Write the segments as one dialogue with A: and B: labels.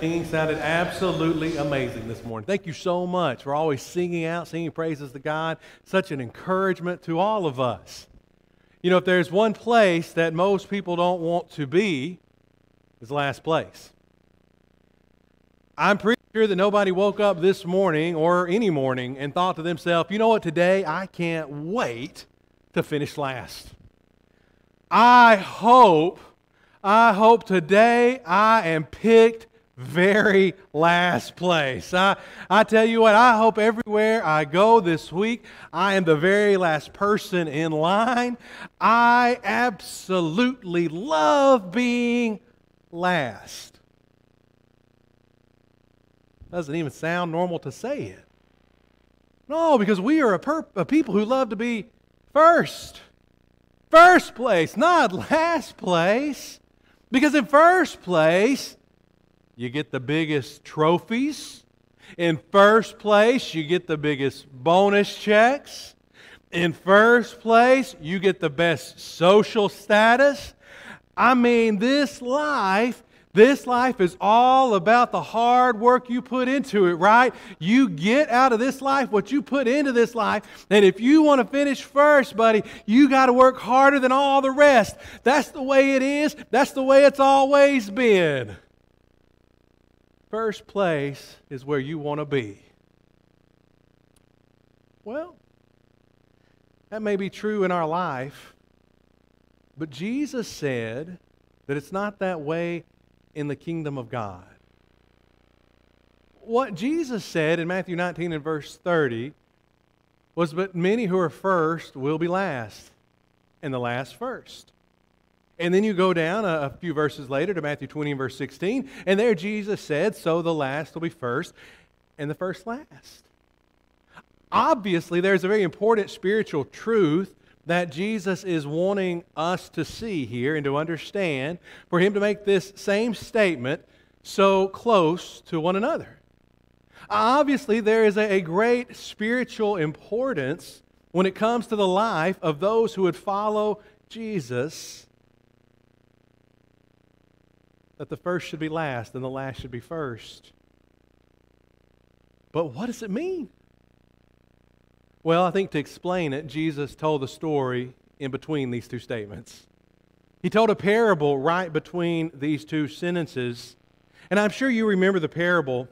A: singing sounded absolutely amazing this morning. Thank you so much for always singing out, singing praises to God. Such an encouragement to all of us. You know, if there's one place that most people don't want to be, it's last place. I'm pretty sure that nobody woke up this morning or any morning and thought to themselves, you know what, today I can't wait to finish last. I hope, I hope today I am picked very last place. I, I tell you what, I hope everywhere I go this week, I am the very last person in line. I absolutely love being last. Doesn't even sound normal to say it. No, because we are a, per- a people who love to be first. First place, not last place. Because in first place, you get the biggest trophies. In first place, you get the biggest bonus checks. In first place, you get the best social status. I mean, this life this life is all about the hard work you put into it, right? You get out of this life what you put into this life. And if you want to finish first, buddy, you got to work harder than all the rest. That's the way it is. That's the way it's always been. First place is where you want to be. Well, that may be true in our life, but Jesus said that it's not that way in the kingdom of God. What Jesus said in Matthew 19 and verse 30 was, But many who are first will be last, and the last first. And then you go down a, a, few verses later to Matthew 20 and verse 16, and there Jesus said, So the last will be first, and the first last. Obviously, there's a very important spiritual truth that Jesus is wanting us to see here and to understand for him to make this same statement so close to one another. Obviously, there is a, a great spiritual importance when it comes to the life of those who would follow Jesus that the first should be last and the last should be first. But what does it mean? Well, I think to explain it, Jesus told the story in between these two statements. He told a parable right between these two sentences. And I'm sure you remember the parable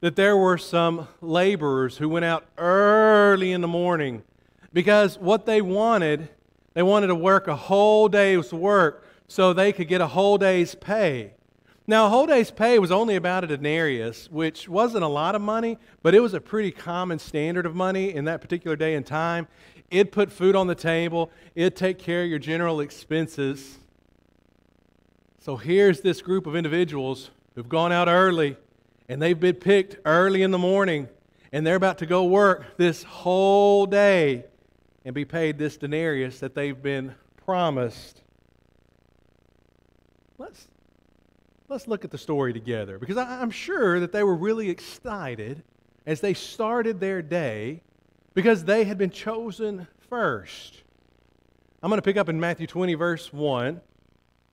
A: that there were some laborers who went out early in the morning because what they wanted, they wanted to work a whole day's work so they could get a whole day's pay. Now, a whole day's pay was only about a denarius, which wasn't a lot of money, but it was a pretty common standard of money in that particular day and time. It'd put food on the table, it'd take care of your general expenses. So here's this group of individuals who've gone out early, and they've been picked early in the morning, and they're about to go work this whole day and be paid this denarius that they've been promised. Let's, let's look at the story together because I, I'm sure that they were really excited as they started their day because they had been chosen first. I'm going to pick up in Matthew 20, verse 1.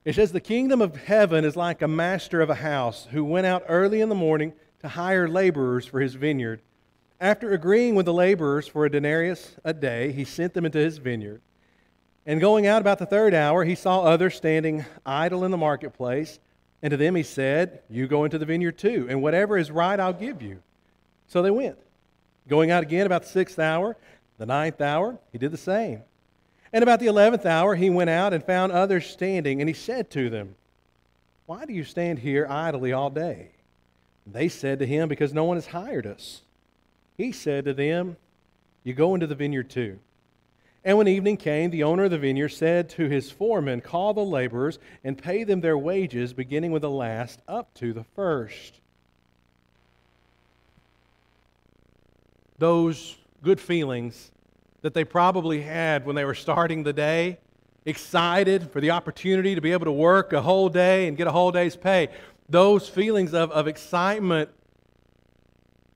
A: It says, The kingdom of heaven is like a master of a house who went out early in the morning to hire laborers for his vineyard. After agreeing with the laborers for a denarius a day, he sent them into his vineyard. And going out about the third hour, he saw others standing idle in the marketplace. And to them he said, You go into the vineyard too, and whatever is right I'll give you. So they went. Going out again about the sixth hour, the ninth hour, he did the same. And about the eleventh hour, he went out and found others standing, and he said to them, Why do you stand here idly all day? They said to him, Because no one has hired us. He said to them, You go into the vineyard too. And when evening came, the owner of the vineyard said to his foreman, Call the laborers and pay them their wages, beginning with the last up to the first. Those good feelings that they probably had when they were starting the day, excited for the opportunity to be able to work a whole day and get a whole day's pay, those feelings of, of excitement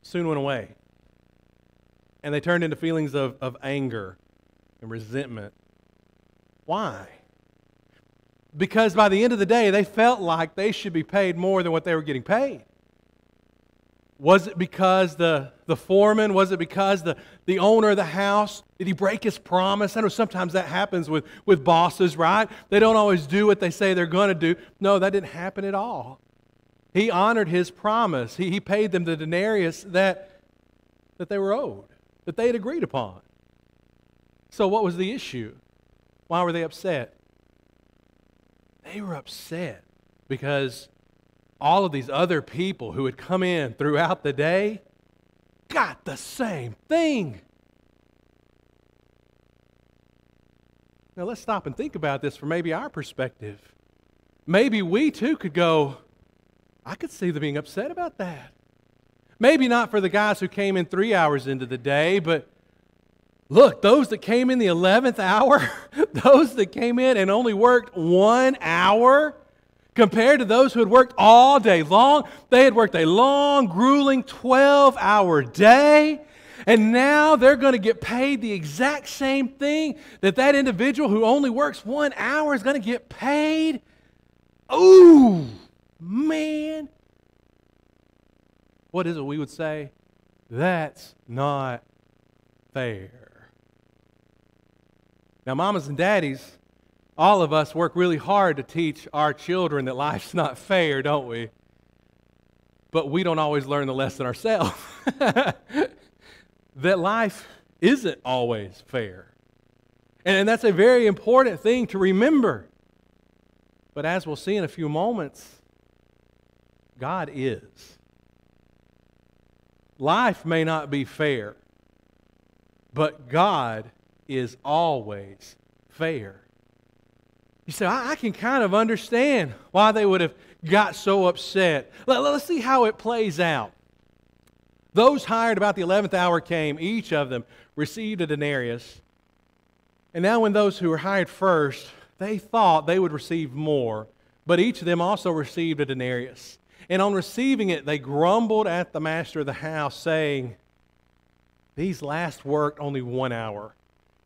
A: soon went away. And they turned into feelings of, of anger and resentment. Why? because by the end of the day, they felt like they should be paid more than what they were getting paid. Was it because the, the foreman? Was it because the, the owner of the house? Did he break his promise? I know sometimes that happens with, with bosses, right? They don't always do what they say they're going to do. No, that didn't happen at all. He honored his promise. He, he paid them the denarius that, that they were owed, that they had agreed upon. So, what was the issue? Why were they upset? They were upset because all of these other people who had come in throughout the day got the same thing. Now, let's stop and think about this from maybe our perspective. Maybe we too could go, I could see them being upset about that. Maybe not for the guys who came in three hours into the day, but look, those that came in the 11th hour, those that came in and only worked one hour, compared to those who had worked all day long. They had worked a long, grueling 12 hour day. And now they're going to get paid the exact same thing that that individual who only works one hour is going to get paid. Ooh, man. What is it we would say? That's not fair. Now, mamas and daddies, all of us work really hard to teach our children that life's not fair, don't we? But we don't always learn the lesson ourselves. that life isn't always fair. And that's a very important thing to remember. But as we'll see in a few moments, God is. Life may not be fair, but God is always fair. You say, I, I can kind of understand why they would have got so upset. Let, let's see how it plays out. Those hired about the 11th hour came, each of them received a denarius. And now, when those who were hired first, they thought they would receive more, but each of them also received a denarius. And on receiving it, they grumbled at the master of the house, saying, These last worked only one hour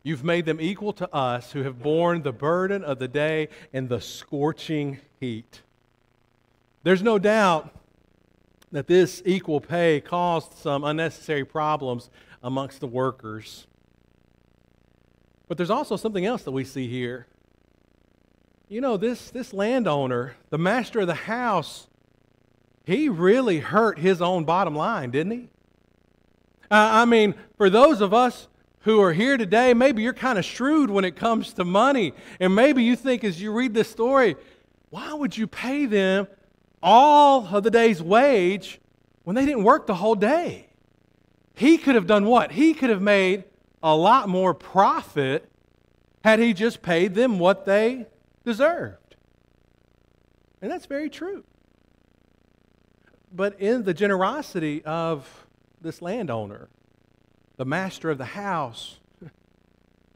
A: You've made them equal to us who have borne the burden of the day and the scorching heat. There's no doubt that this equal pay caused some unnecessary problems amongst the workers. But there's also something else that we see here. You know, this, this landowner, the master of the house, he really hurt his own bottom line, didn't he? Uh, I mean, for those of us who are here today, maybe you're kind of shrewd when it comes to money. And maybe you think as you read this story, why would you pay them all of the day's wage when they didn't work the whole day? He could have done what? He could have made a lot more profit had he just paid them what they deserved. And that's very true. But in the generosity of this landowner, the master of the house.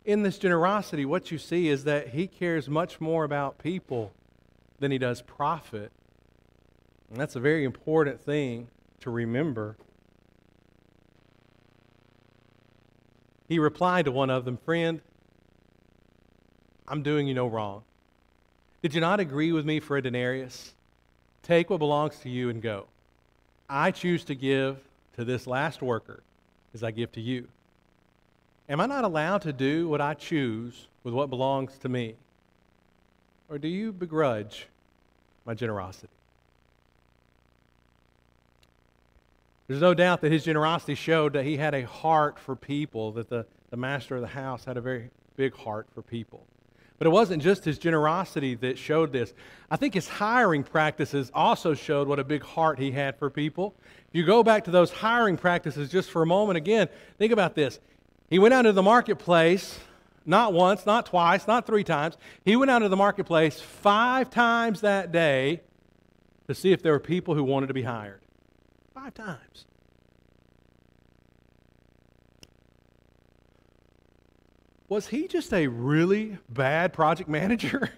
A: In this generosity, what you see is that he cares much more about people than he does profit. And that's a very important thing to remember. He replied to one of them, Friend, I'm doing you no wrong. Did you not agree with me for a denarius? Take what belongs to you and go. I choose to give to this last worker as I give to you? Am I not allowed to do what I choose with what belongs to me? Or do you begrudge my generosity? There's no doubt that his generosity showed that he had a heart for people, that the, the master of the house had a very big heart for people. But it wasn't just his generosity that showed this. I think his hiring practices also showed what a big heart he had for people. You go back to those hiring practices just for a moment again, think about this. He went out into the marketplace not once, not twice, not three times. He went out into the marketplace five times that day to see if there were people who wanted to be hired. Five times. was he just a really bad project manager?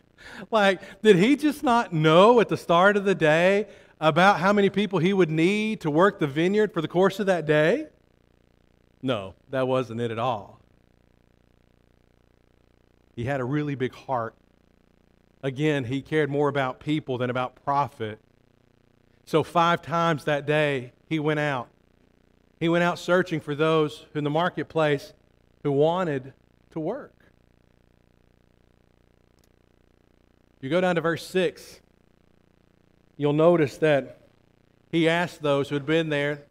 A: like, did he just not know at the start of the day about how many people he would need to work the vineyard for the course of that day? No, that wasn't it at all. He had a really big heart Again, he cared more about people than about profit. So, five times that day, he went out. He went out searching for those in the marketplace who wanted to work. You go down to verse 6, you'll notice that he asked those who had been there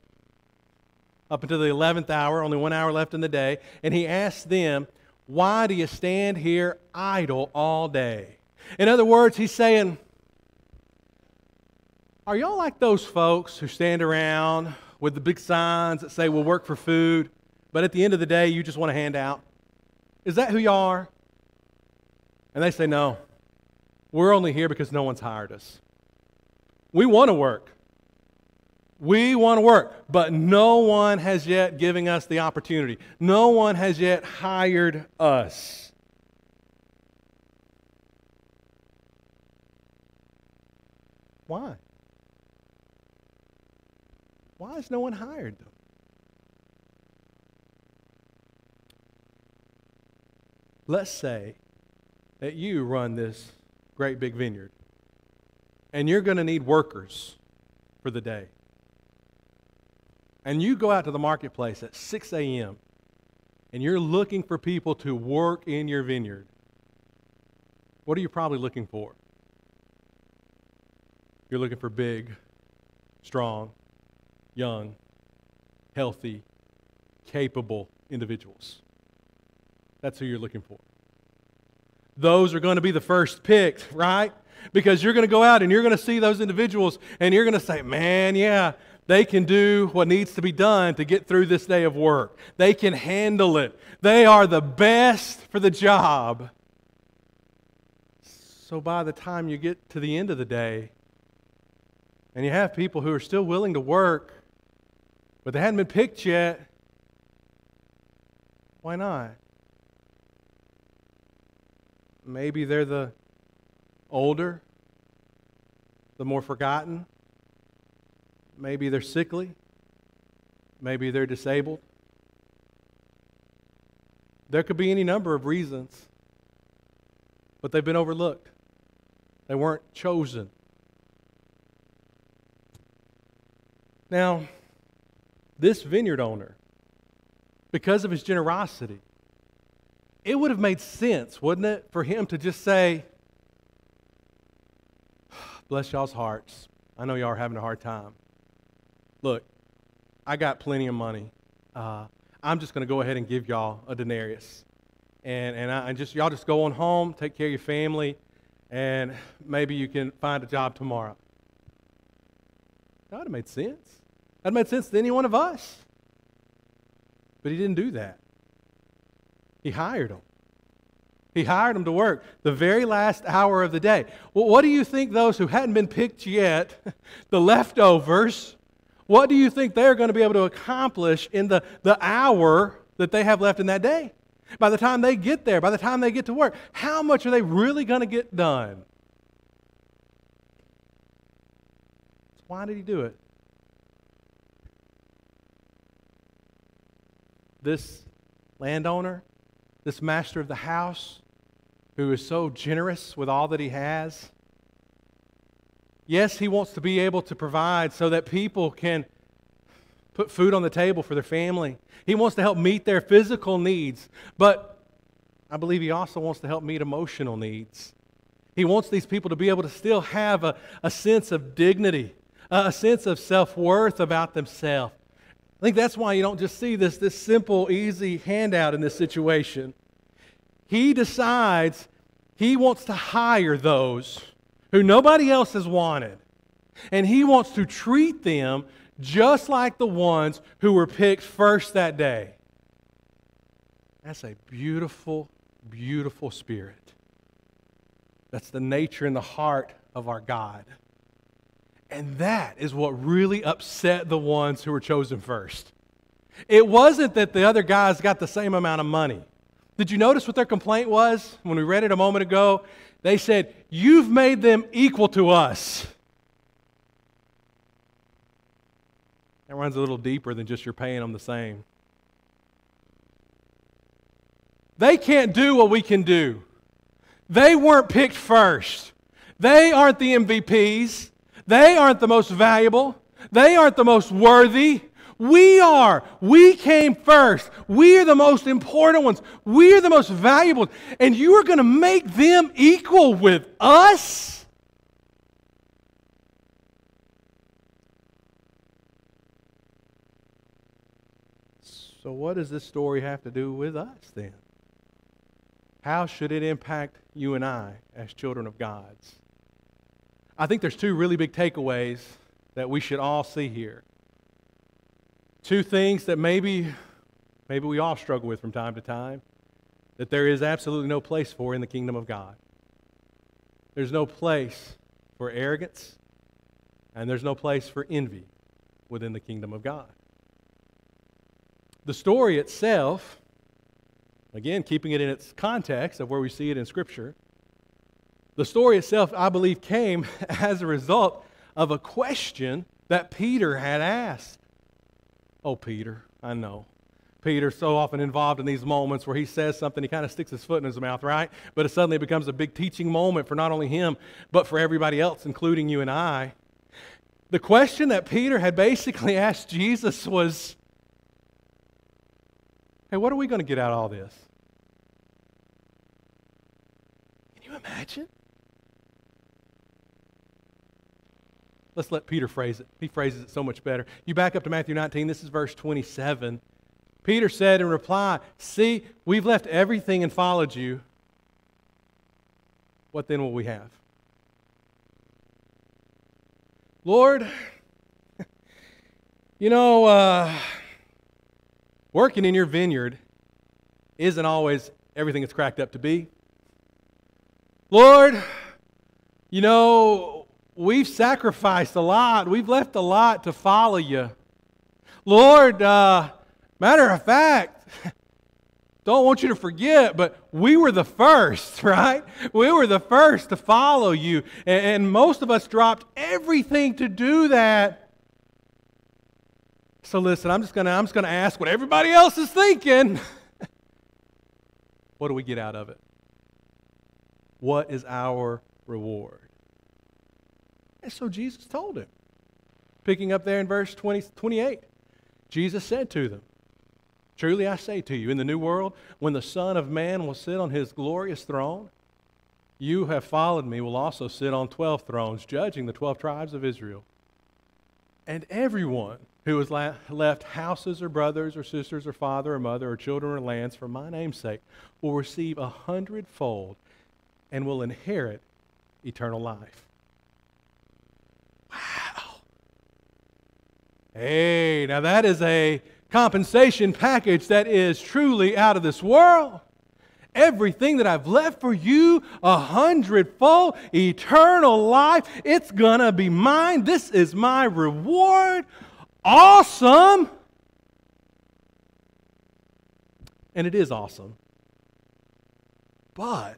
A: up until the 11th hour, only one hour left in the day, and he asked them, Why do you stand here idle all day? In other words, he's saying, Are y'all like those folks who stand around with the big signs that say we'll work for food, but at the end of the day, you just want to hand out? Is that who you are? And they say, No. We're only here because no one's hired us. We want to work. We want to work, but no one has yet given us the opportunity. No one has yet hired us. Why? Why has no one hired them? Let's say that you run this great big vineyard and you're going to need workers for the day. And you go out to the marketplace at 6 a.m. and you're looking for people to work in your vineyard. What are you probably looking for? You're looking for big, strong, young, healthy, capable individuals. That's who you're looking for. Those are going to be the first picked, right? Because you're going to go out and you're going to see those individuals and you're going to say, man, yeah, they can do what needs to be done to get through this day of work. They can handle it. They are the best for the job. So by the time you get to the end of the day, and you have people who are still willing to work, but they hadn't been picked yet, why not? Maybe they're the older, the more forgotten. Maybe they're sickly. Maybe they're disabled. There could be any number of reasons, but they've been overlooked. They weren't chosen. Now, this vineyard owner, because of his generosity, it would have made sense, wouldn't it, for him to just say, Bless y'all's hearts. I know y'all are having a hard time. Look, I got plenty of money. Uh, I'm just going to go ahead and give y'all a denarius. And, and, I, and just y'all just go on home, take care of your family, and maybe you can find a job tomorrow. That would have made sense. That made sense to any one of us. But he didn't do that. He hired them. He hired them to work the very last hour of the day. Well, what do you think those who hadn't been picked yet, the leftovers, what do you think they're going to be able to accomplish in the, the hour that they have left in that day? By the time they get there, by the time they get to work, how much are they really going to get done? Why did he do it? This landowner, this master of the house, who is so generous with all that he has. Yes, he wants to be able to provide so that people can put food on the table for their family. He wants to help meet their physical needs, but I believe he also wants to help meet emotional needs. He wants these people to be able to still have a, a sense of dignity, a sense of self worth about themselves. I think that's why you don't just see this, this simple, easy handout in this situation. He decides he wants to hire those who nobody else has wanted. And he wants to treat them just like the ones who were picked first that day. That's a beautiful, beautiful spirit. That's the nature and the heart of our God. And that is what really upset the ones who were chosen first. It wasn't that the other guys got the same amount of money. Did you notice what their complaint was when we read it a moment ago? They said, You've made them equal to us. That runs a little deeper than just you're paying them the same. They can't do what we can do. They weren't picked first. They aren't the MVPs. They aren't the most valuable. They aren't the most worthy. We are. We came first. We are the most important ones. We are the most valuable. And you are going to make them equal with us? So, what does this story have to do with us then? How should it impact you and I as children of God's? I think there's two really big takeaways that we should all see here. Two things that maybe maybe we all struggle with from time to time that there is absolutely no place for in the kingdom of God. There's no place for arrogance and there's no place for envy within the kingdom of God. The story itself Again, keeping it in its context of where we see it in Scripture. The story itself, I believe, came as a result of a question that Peter had asked. Oh, Peter, I know. Peter's so often involved in these moments where he says something, he kind of sticks his foot in his mouth, right? But it suddenly becomes a big teaching moment for not only him, but for everybody else, including you and I. The question that Peter had basically asked Jesus was Hey, what are we going to get out of all this? Can you imagine? Let's let Peter phrase it. He phrases it so much better. You back up to Matthew 19, this is verse 27. Peter said in reply, See, we've left everything and followed you. What then will we have? Lord, you know, uh, working in your vineyard isn't always everything it's cracked up to be. Lord, you know, we've sacrificed a lot. We've left a lot to follow you. Lord, uh, matter of fact, don't want you to forget, but we were the first, right? We were the first to follow you. And, and most of us dropped everything to do that. So listen, I'm just gonna I'm just gonna ask what everybody else is thinking. what do we get out of it? What is our reward? And so Jesus told him. Picking up there in verse 20, 28, Jesus said to them, Truly I say to you, in the new world, when the Son of Man will sit on his glorious throne, you who have followed me will also sit on 12 thrones, judging the 12 tribes of Israel. And everyone who has left houses or brothers or sisters or father or mother or children or lands for my name's sake will receive a hundredfold and will inherit eternal life. Wow. Hey, now that is a compensation package that is truly out of this world. Everything that I've left for you, a hundredfold, eternal life, it's gonna be mine. This is my reward. Awesome. And it is awesome. But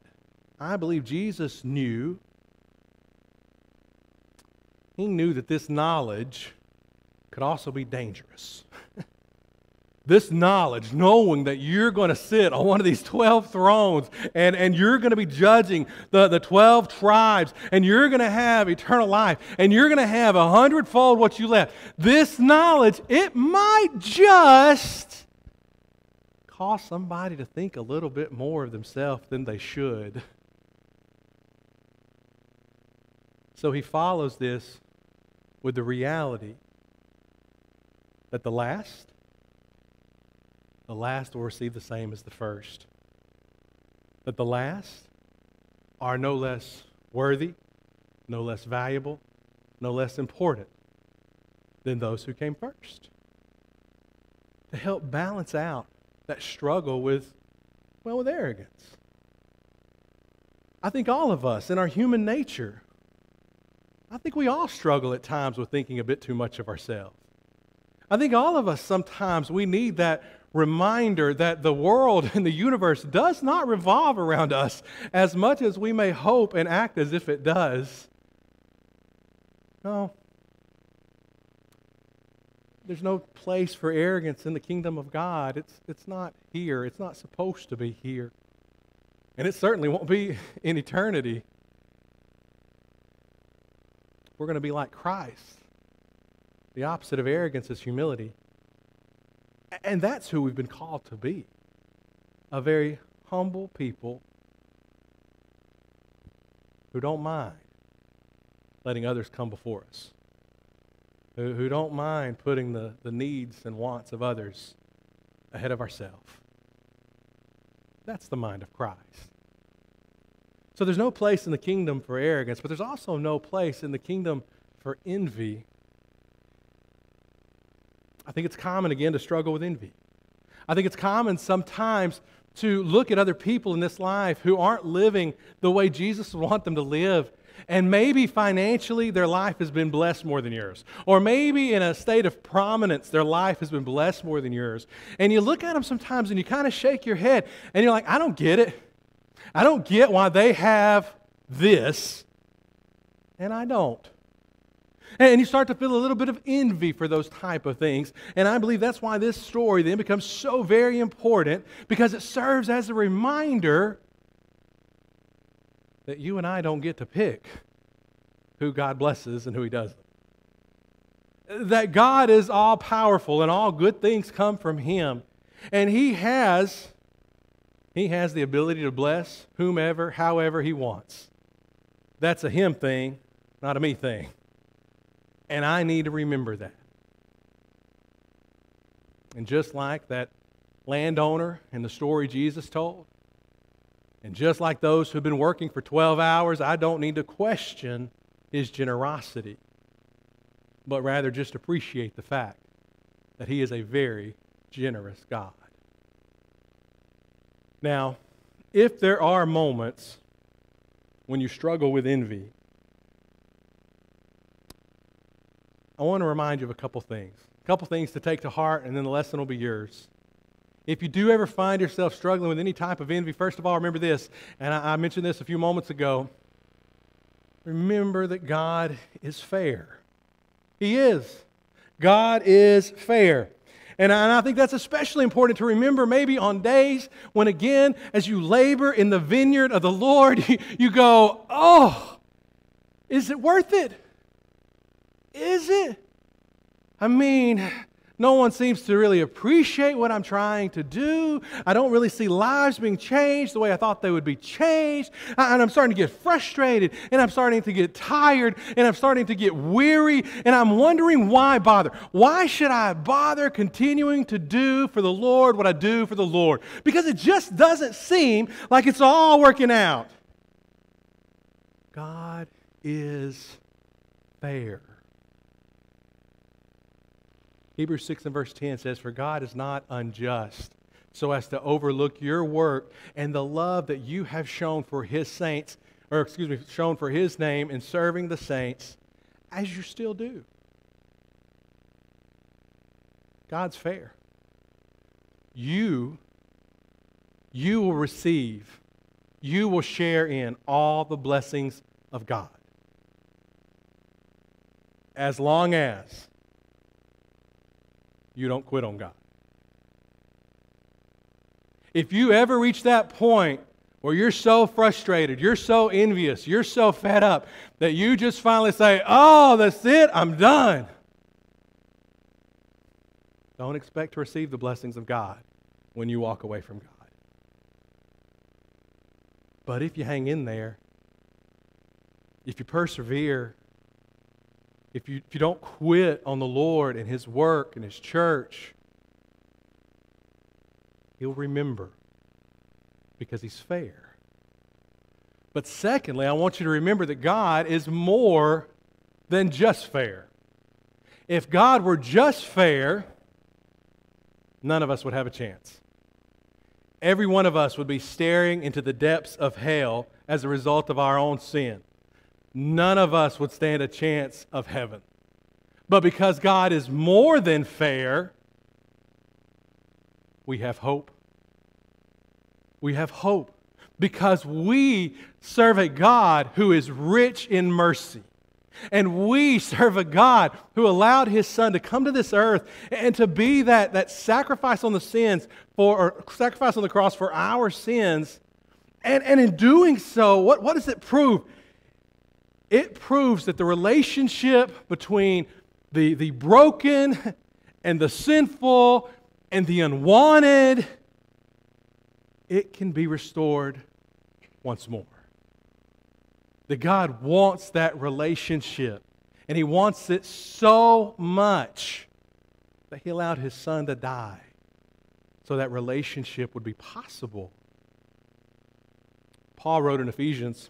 A: I believe Jesus knew. He knew that this knowledge could also be dangerous. this knowledge, knowing that you're going to sit on one of these 12 thrones and, and you're going to be judging the, the 12 tribes and you're going to have eternal life and you're going to have a hundredfold what you left. This knowledge, it might just cause somebody to think a little bit more of themselves than they should. So he follows this with the reality that the last, the last will receive the same as the first. That the last are no less worthy, no less valuable, no less important than those who came first. To help balance out that struggle with, well, with arrogance. I think all of us in our human nature I think we all struggle at times with thinking a bit too much of ourselves. I think all of us sometimes we need that reminder that the world and the universe does not revolve around us as much as we may hope and act as if it does. No. There's no place for arrogance in the kingdom of God. It's, it's not here. It's not supposed to be here. And it certainly won't be in eternity. We're going to be like Christ. The opposite of arrogance is humility. And that's who we've been called to be a very humble people who don't mind letting others come before us, who, who don't mind putting the, the needs and wants of others ahead of ourselves. That's the mind of Christ. So there's no place in the kingdom for arrogance, but there's also no place in the kingdom for envy. I think it's common, again, to struggle with envy. I think it's common sometimes to look at other people in this life who aren't living the way Jesus would want them to live. And maybe financially their life has been blessed more than yours. Or maybe in a state of prominence their life has been blessed more than yours. And you look at them sometimes and you kind of shake your head and you're like, I don't get it. I don't get why they have this and I don't. And you start to feel a little bit of envy for those type of things. And I believe that's why this story then becomes so very important because it serves as a reminder that you and I don't get to pick who God blesses and who he doesn't. That God is all powerful and all good things come from him. And he has he has the ability to bless whomever however he wants. That's a him thing, not a me thing. And I need to remember that. And just like that landowner in the story Jesus told, and just like those who've been working for 12 hours, I don't need to question his generosity, but rather just appreciate the fact that he is a very generous God. Now, if there are moments when you struggle with envy, I want to remind you of a couple things. A couple things to take to heart, and then the lesson will be yours. If you do ever find yourself struggling with any type of envy, first of all, remember this, and I, mentioned this a few moments ago. Remember that God is fair. He is. God is fair. And I, and I think that's especially important to remember maybe on days when, again, as you labor in the vineyard of the Lord, you, you go, oh, is it worth it? Is it? I mean, no one seems to really appreciate what I'm trying to do. I don't really see lives being changed the way I thought they would be changed. And I'm starting to get frustrated, and I'm starting to get tired, and I'm starting to get weary, and I'm wondering why bother? Why should I bother continuing to do for the Lord what I do for the Lord? Because it just doesn't seem like it's all working out. God is fair. Hebrews 6 and verse 10 says, For God is not unjust so as to overlook your work and the love that you have shown for his saints, or excuse me, shown for his name in serving the saints, as you still do. God's fair. You, you will receive, you will share in all the blessings of God. As long as you don't quit on God. If you ever reach that point where you're so frustrated, you're so envious, you're so fed up that you just finally say, Oh, that's it, I'm done. Don't expect to receive the blessings of God when you walk away from God. But if you hang in there, if you persevere, if you, if you don't quit on the Lord and His work and His church, He'll remember because He's fair. But secondly, I want you to remember that God is more than just fair. If God were just fair, none of us would have a chance. Every one of us would be staring into the depths of hell as a result of our own sin none of us would stand a chance of heaven. But because God is more than fair, we have hope. We have hope because we serve a God who is rich in mercy. And we serve a God who allowed his son to come to this earth and to be that, that sacrifice on the sins for or sacrifice on the cross for our sins And, and in doing so, what, what does it prove? It proves that the relationship between the, the broken and the sinful and the unwanted, it can be restored once more. That God wants that relationship, and He wants it so much that He allowed His Son to die so that relationship would be possible. Paul wrote in Ephesians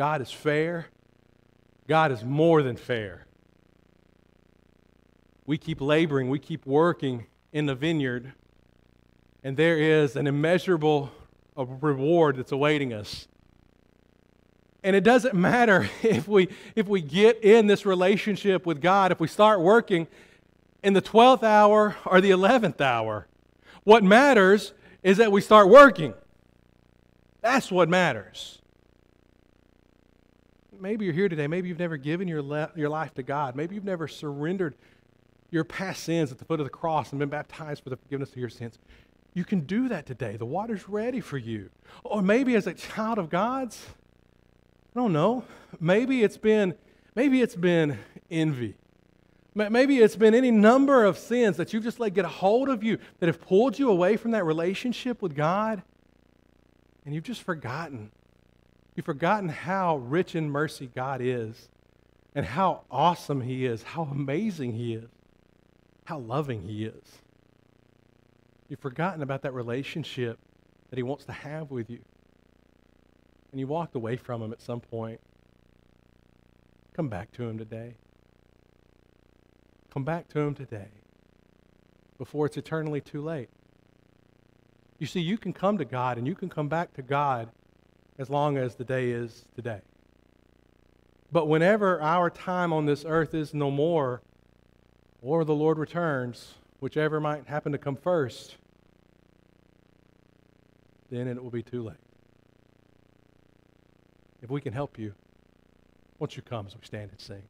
A: God is fair. God is more than fair. We keep laboring, we keep working in the vineyard, and there is an immeasurable reward that's awaiting us. And it doesn't matter if we, if we get in this relationship with God, if we start working in the 12th hour or the 11th hour. What matters is that we start working. That's what matters maybe you're here today. Maybe you've never given your, le- your life to God. Maybe you've never surrendered your past sins at the foot of the cross and been baptized for the forgiveness of your sins. You can do that today. The water's ready for you. Or maybe as a child of God's, I don't know. Maybe it's been maybe it's been envy. Maybe it's been any number of sins that you've just let get a hold of you that have pulled you away from that relationship with God, and you've just forgotten You've forgotten how rich in mercy God is and how awesome He is, how amazing He is, how loving He is. You've forgotten about that relationship that He wants to have with you. And you walked away from Him at some point. Come back to Him today. Come back to Him today before it's eternally too late. You see, you can come to God and you can come back to God as long as the day is today. But whenever our time on this earth is no more, or the Lord returns, whichever might happen to come first, then it will be too late. If we can help you, won't you come as we stand and sing?